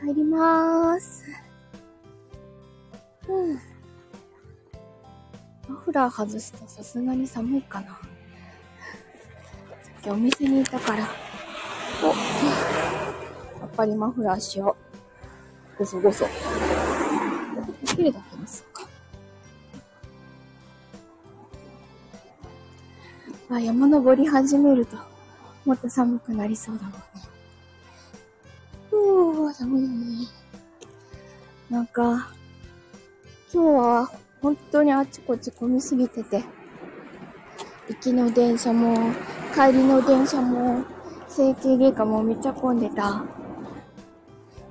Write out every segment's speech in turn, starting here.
帰りまーす。うん。マフラー外すとさすがに寒いかな。さっきお店にいたから。お、やっぱりマフラーしよう。ごそごそ。できるだけにすっか。あ、山登り始めると、もっと寒くなりそうだもんう、寒いね。なんか、今日は本当にあちこち混みすぎてて、行きの電車も、帰りの電車も、整形外科もめっちゃ混んでた。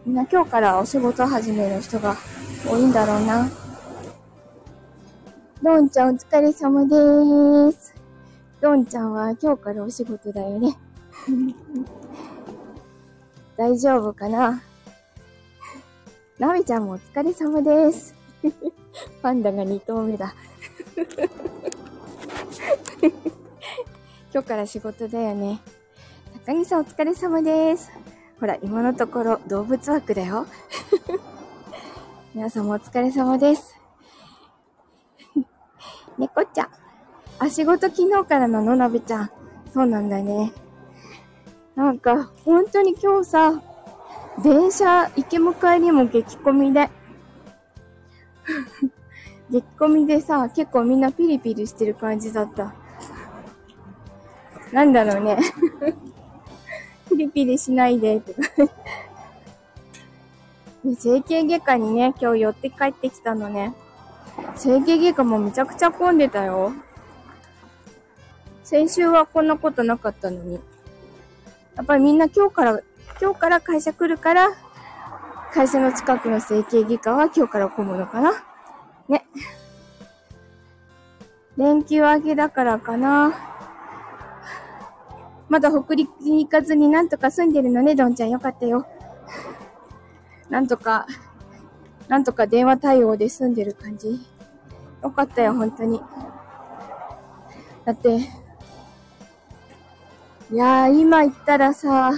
みんな今日からお仕事始める人が多いんだろうな。ドンちゃんお疲れ様でーす。ドンちゃんは今日からお仕事だよね。大丈夫かな？ナミちゃんもお疲れ様です。パンダが2頭目だ。今日から仕事だよね。高木さんお疲れ様です。ほら、今のところ動物枠だよ。皆さんもお疲れ様です。猫ちゃん。あ、仕事昨日からなの？なべちゃん。そうなんだね。なんか、本当に今日さ、電車行き迎えにも激混みで。激混みでさ、結構みんなピリピリしてる感じだった。なんだろうね。ピリピリしないで、とか。で整形外科にね、今日寄って帰ってきたのね。整形外科もめちゃくちゃ混んでたよ。先週はこんなことなかったのに。やっぱりみんな今日から、今日から会社来るから、会社の近くの整形外科は今日から混むのかな？ね。連休明けだからかな。まだ北陸に行かずになんとか住んでるのね、どんちゃんよかったよ。なんとか、なんとか電話対応で住んでる感じ。よかったよ、本当に。だって、いやー、今行ったらさ、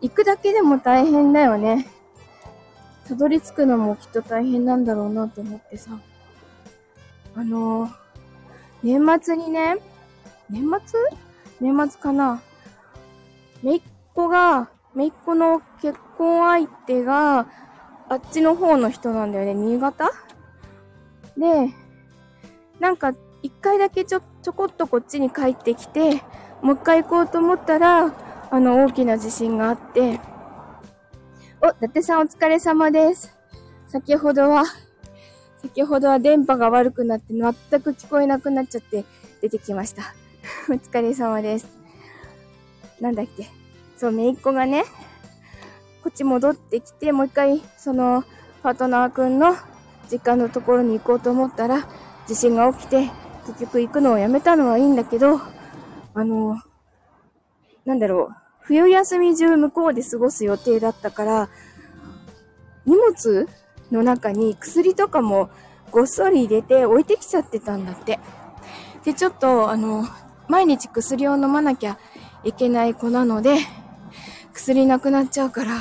行くだけでも大変だよね。たどり着くのもきっと大変なんだろうなと思ってさ。あのー、年末にね、年末？年末かなめいっ子が、めいっ子の結婚相手が、あっちの方の人なんだよね、新潟？で、なんか、一回だけちょ、ちょこっとこっちに帰ってきて、もう一回行こうと思ったら、あの、大きな地震があって、お、伊達さんお疲れ様です。先ほどは、先ほどは電波が悪くなって全く聞こえなくなっちゃって出てきました。お疲れ様です。なんだっけ？そう、めいっ子がね、こっち戻ってきて、もう一回、その、パートナーくんの実家のところに行こうと思ったら、地震が起きて、結局行くのをやめたのはいいんだけど、あの、なんだろう、冬休み中向こうで過ごす予定だったから、荷物の中に薬とかもごっそり入れて置いてきちゃってたんだって。で、ちょっと、あの、毎日薬を飲まなきゃいけない子なので、薬なくなっちゃうから、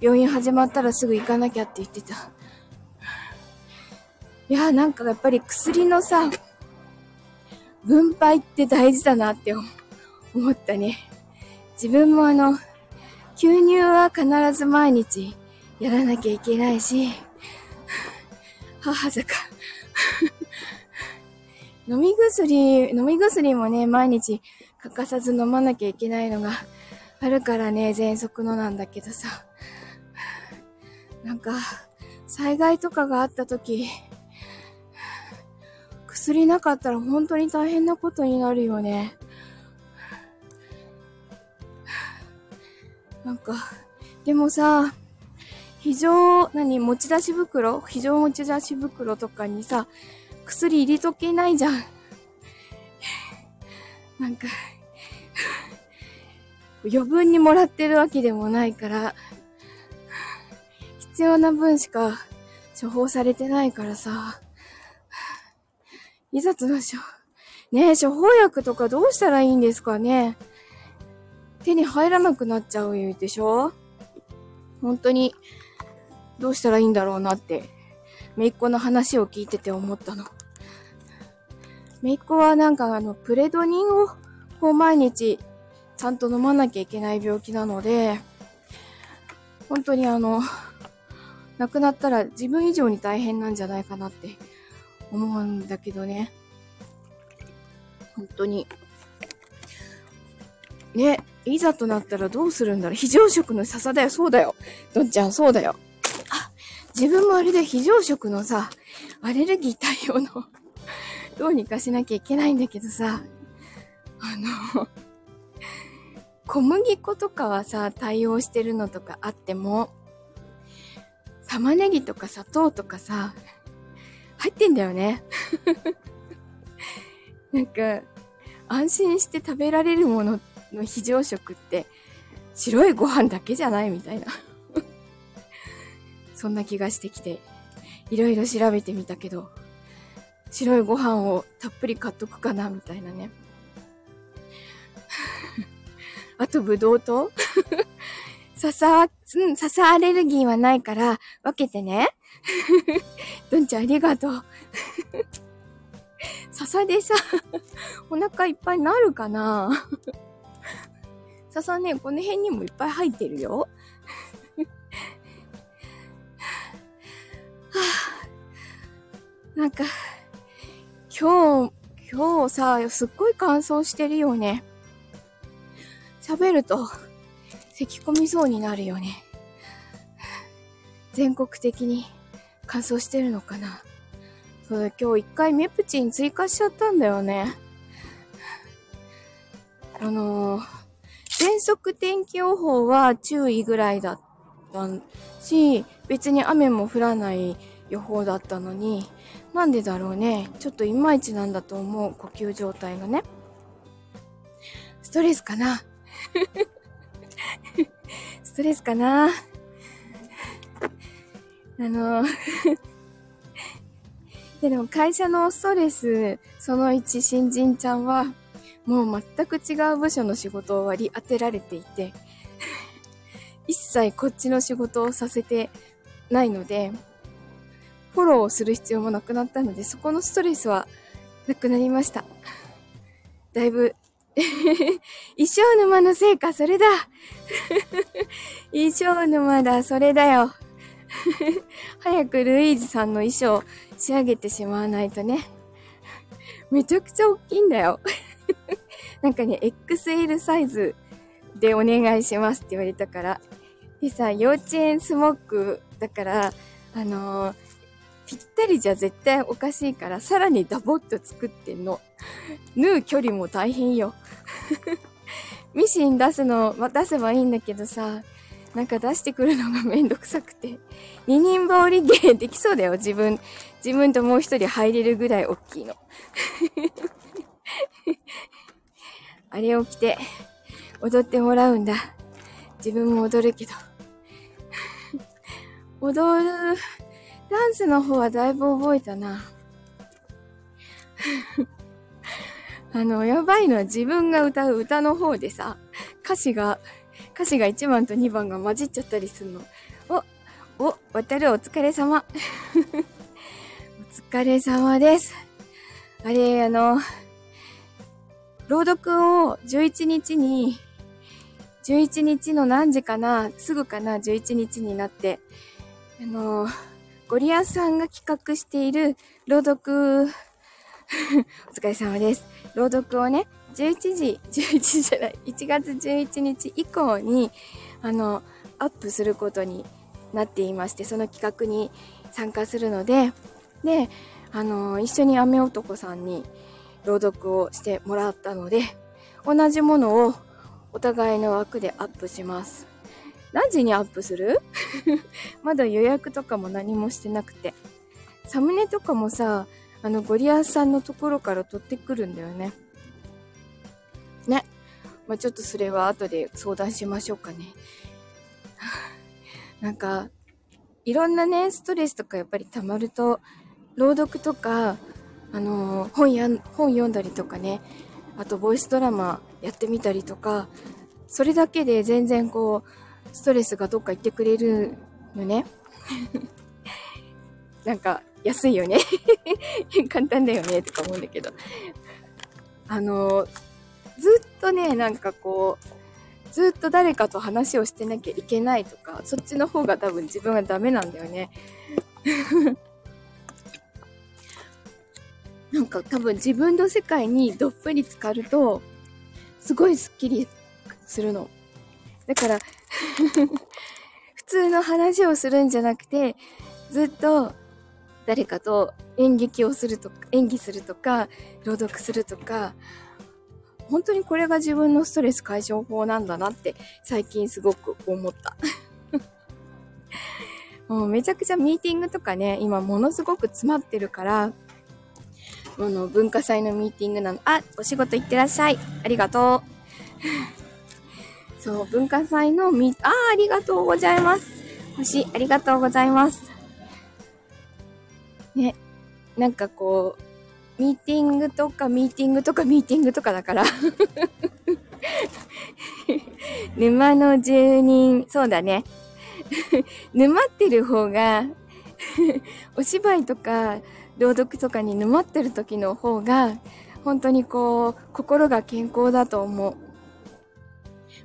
病院始まったらすぐ行かなきゃって言ってた。いやーなんかやっぱり薬のさ、分配って大事だなって思ったね。自分もあの、吸入は必ず毎日やらなきゃいけないし、母坂。飲み薬、飲み薬もね、毎日欠かさず飲まなきゃいけないのがあるからね、喘息のなんだけどさ。なんか、災害とかがあった時、薬なかったら本当に大変なことになるよね。なんか、でもさ、非常、何、持ち出し袋？非常持ち出し袋とかにさ、薬入れとけないじゃん。なんか、余分にもらってるわけでもないから、必要な分しか処方されてないからさ、いざとなしょ。ねえ、処方薬とかどうしたらいいんですかね手に入らなくなっちゃうでしょ本当にどうしたらいいんだろうなって、めいっ子の話を聞いてて思ったの。めいっ子はなんかあの、プレドニンをこう毎日ちゃんと飲まなきゃいけない病気なので、本当にあの、亡くなったら自分以上に大変なんじゃないかなって思うんだけどね。本当に。ね、いざとなったらどうするんだろう。非常食の笹だよ、そうだよ。どんちゃん、そうだよ。あ、自分もあれで非常食のさ、アレルギー対応のどうにかしなきゃいけないんだけどさ、あの小麦粉とかはさ、対応してるのとかあっても、玉ねぎとか砂糖とかさ、入ってんだよね。なんか、安心して食べられるものの非常食って、白いご飯だけじゃないみたいな。そんな気がしてきて、いろいろ調べてみたけど、白いご飯をたっぷり買っとくかな、みたいなね。あと、ぶどうと笹、うん、笹アレルギーはないから、分けてね。どんちゃんありがとう。笹でさ、お腹いっぱいなるかな？笹ね、この辺にもいっぱい入ってるよ。はあ、なんか、今日、今日さ、すっごい乾燥してるよね。喋ると、咳込みそうになるよね。全国的に乾燥してるのかな。そうだ、今日一回メプチン追加しちゃったんだよね。あのー、全速天気予報は注意ぐらいだったし、別に雨も降らない予報だったのに、なんでだろうね。ちょっといまいちなんだと思う、呼吸状態がね。ストレスかな ストレスかなあの でも会社のストレス、その1新人ちゃんは、もう全く違う部署の仕事を割り当てられていて、一切こっちの仕事をさせてないので、フォローをする必要もなくなったので、そこのストレスはなくなりました。だいぶ衣装沼のせいか、それだ。衣装沼だ、それだよ。早くルイーズさんの衣装仕上げてしまわないとね。めちゃくちゃ大きいんだよ。なんかね、XL サイズでお願いしますって言われたから。でさ、幼稚園スモックだから、あのー、ぴったりじゃ絶対おかしいから、さらにダボっと作ってんの。縫う距離も大変よ。ミシン出すの、ま、出せばいいんだけどさ、なんか出してくるのがめんどくさくて。二人羽織芸できそうだよ、自分。自分ともう一人入れるぐらい大きいの。あれを着て、踊ってもらうんだ。自分も踊るけど。踊る、ダンスの方はだいぶ覚えたな。あの、やばいのは自分が歌う歌の方でさ、歌詞が、歌詞が1番と2番が混じっちゃったりするの。お、お、渡るお疲れ様。お疲れ様です。あれ、あの、朗読を11日に、11日の何時かな、すぐかな、11日になって、あの、ゴリアさんが企画している朗読 お疲れ様です。朗読をね、11時、11時じゃない、1月11日以降に、あの、アップすることになっていまして、その企画に参加するので、で、あの、一緒に雨男さんに朗読をしてもらったので、同じものをお互いの枠でアップします。何時にアップする？まだ予約とかも何もしてなくて。サムネとかもさ、あの、ゴリアスさんのところから取ってくるんだよね。ね。まあ、ちょっとそれは後で相談しましょうかね。なんか、いろんなね、ストレスとかやっぱり溜まると、朗読とか、あのー、本や、本読んだりとかね、あとボイスドラマやってみたりとか、それだけで全然こう、ストレスがどっか行ってくれるのね。なんか、安いよね。簡単だよね、とか思うんだけど。あの、ずっとね、なんかこう、ずっと誰かと話をしてなきゃいけないとか、そっちの方が多分自分はダメなんだよね。なんか多分自分の世界にどっぷり浸かると、すごいスッキリするの。だから 普通の話をするんじゃなくて、ずっと誰かと演劇をするとか、演技するとか、朗読するとか、本当にこれが自分のストレス解消法なんだなって最近すごく思った。もうめちゃくちゃミーティングとかね、今ものすごく詰まってるから、あの、文化祭のミーティングなの。あ、お仕事行ってらっしゃい。ありがとう。そう、文化祭のミああ、ありがとうございます。星、ありがとうございます。ね、なんかこう、ミーティングとかミーティングとかミーティングとかだから 沼の住人、そうだね。沼ってる方が お芝居とか朗読とかに沼ってる時の方が、本当にこう、心が健康だと思う。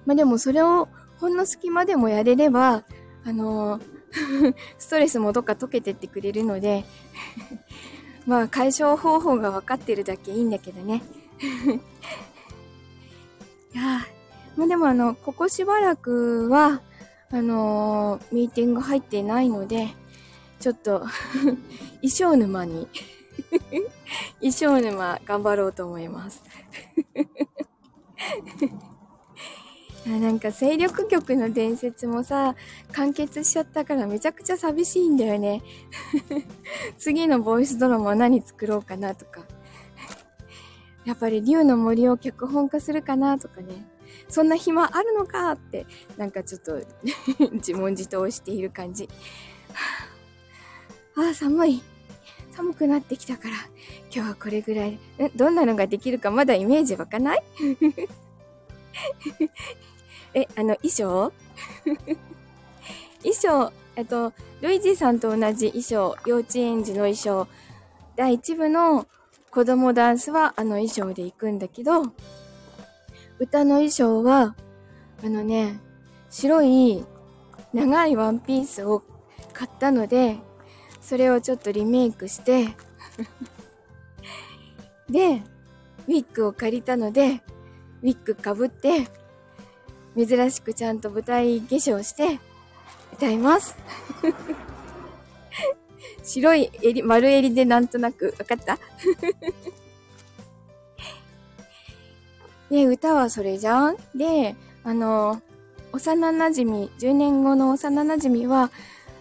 まあでもそれをほんの隙間でもやれれば、あのストレスもどっか溶けてってくれるのでまあ解消方法が分かってるだけいいんだけどね。いやまあでもあの、ここしばらくは、あのー、ミーティング入ってないので、ちょっと 衣装沼に 衣装沼頑張ろうと思います。なんか勢力曲の伝説もさ、完結しちゃったからめちゃくちゃ寂しいんだよね。次のボイスドラマは何作ろうかなとか。やっぱり竜の森を脚本化するかなとかね。そんな暇あるのかって、なんかちょっと 自問自答している感じ。ああ、寒い。寒くなってきたから、今日はこれぐらい。どんなのができるかまだイメージ湧かない？え、あの、衣装？衣装、えっと、ルイジさんと同じ衣装、幼稚園児の衣装、第1部の子供ダンスはあの衣装で行くんだけど、歌の衣装は、あのね、白い長いワンピースを買ったので、それをちょっとリメイクしてで、ウィッグを借りたので、ウィッグかぶって、珍しくちゃんと舞台化粧して歌います。白い襟、丸襟でなんとなく、わかった？で、歌はそれじゃん？で、あの、幼馴染、10年後の幼馴染は、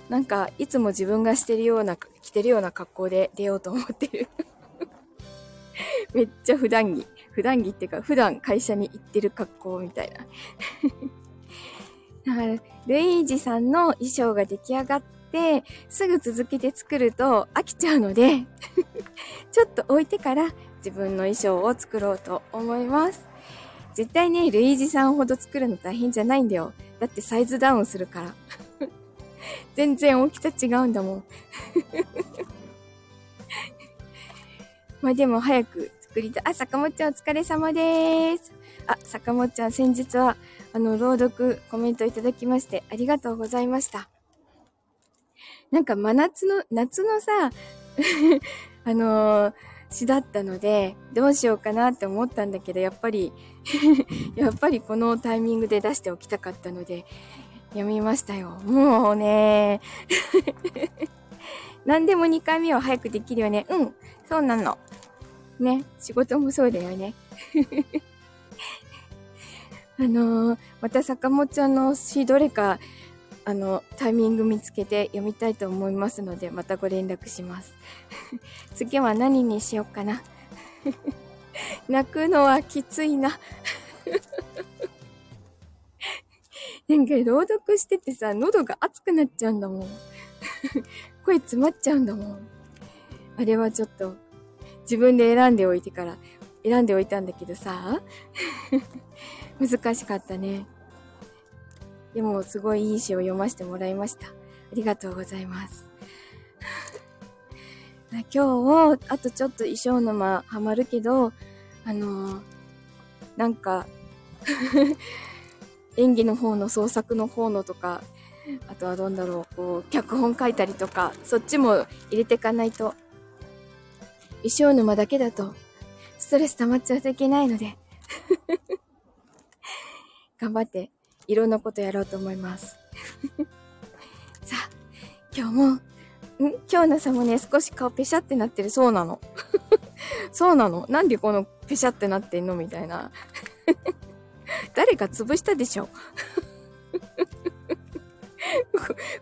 なんか、いつも自分がしてるような、着てるような格好で出ようと思ってる めっちゃ普段着。普段着っていうか、普段会社に行ってる格好みたいな だから、ルイージさんの衣装が出来上がって、すぐ続けて作ると飽きちゃうので ちょっと置いてから自分の衣装を作ろうと思います。絶対ね、ルイージさんほど作るの大変じゃないんだよ。だってサイズダウンするから 全然大きさ違うんだもんまあでも早く作りたい。あ、坂本ちゃんお疲れ様です。あ、坂本ちゃん先日は、あの、朗読コメントいただきましてありがとうございました。なんか真夏の、夏のさ、あのー、詩だったので、どうしようかなって思ったんだけど、やっぱり やっぱりこのタイミングで出しておきたかったので、読みましたよ。もうね 何でも2回目は早くできるよね。うん、そうなの。ね、仕事もそうだよね。あのー、また坂本ちゃんの詩どれか、あの、タイミング見つけて読みたいと思いますので、またご連絡します。次は何にしようかな。泣くのはきついな。なんか朗読しててさ、喉が熱くなっちゃうんだもん。声詰まっちゃうんだもん。あれはちょっと、自分で選んでおいてから、選んでおいたんだけどさ、難しかったね。でも、すごいいい詩を読ませてもらいました。ありがとうございます。今日、あとちょっと衣装沼ハマるけど、あのーなんか、演技の方の創作の方のとか、あとはどんだろう、こう、脚本書いたりとか、そっちも入れていかないと、衣装沼だけだと、ストレス溜まっちゃうといけないので、頑張って、いろんなことやろうと思います。さあ、今日も、ん？今日のさもね、少し顔ペシャってなってる。そうなの。そうなの？なんでこのペシャってなってんのみたいな。誰か潰したでしょこ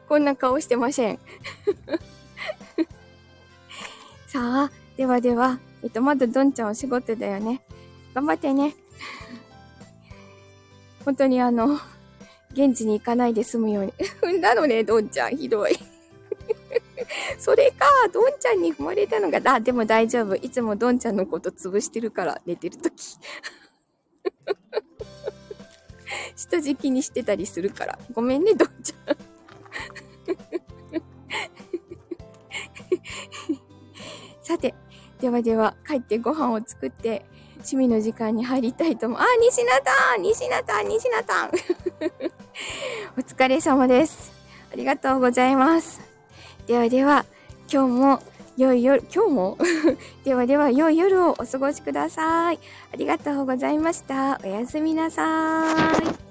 こんな顔してません。さあ、ではでは、えっと、まだどんちゃんお仕事だよね。頑張ってね。本当にあの、現地に行かないで済むように。踏んだのね、どんちゃん。ひどい。それか、どんちゃんに踏まれたのが、あ、でも大丈夫。いつもどんちゃんのこと潰してるから、寝てるとき。下敷きにしてたりするから。ごめんね、どんちゃん。ではでは、帰ってご飯を作って、趣味の時間に入りたいと思う。あ、西名さん西名さん西名さん お疲れ様です。ありがとうございます。ではでは、今日も良い夜、今日も？ではでは、良い夜をお過ごしください。ありがとうございました。おやすみなさい。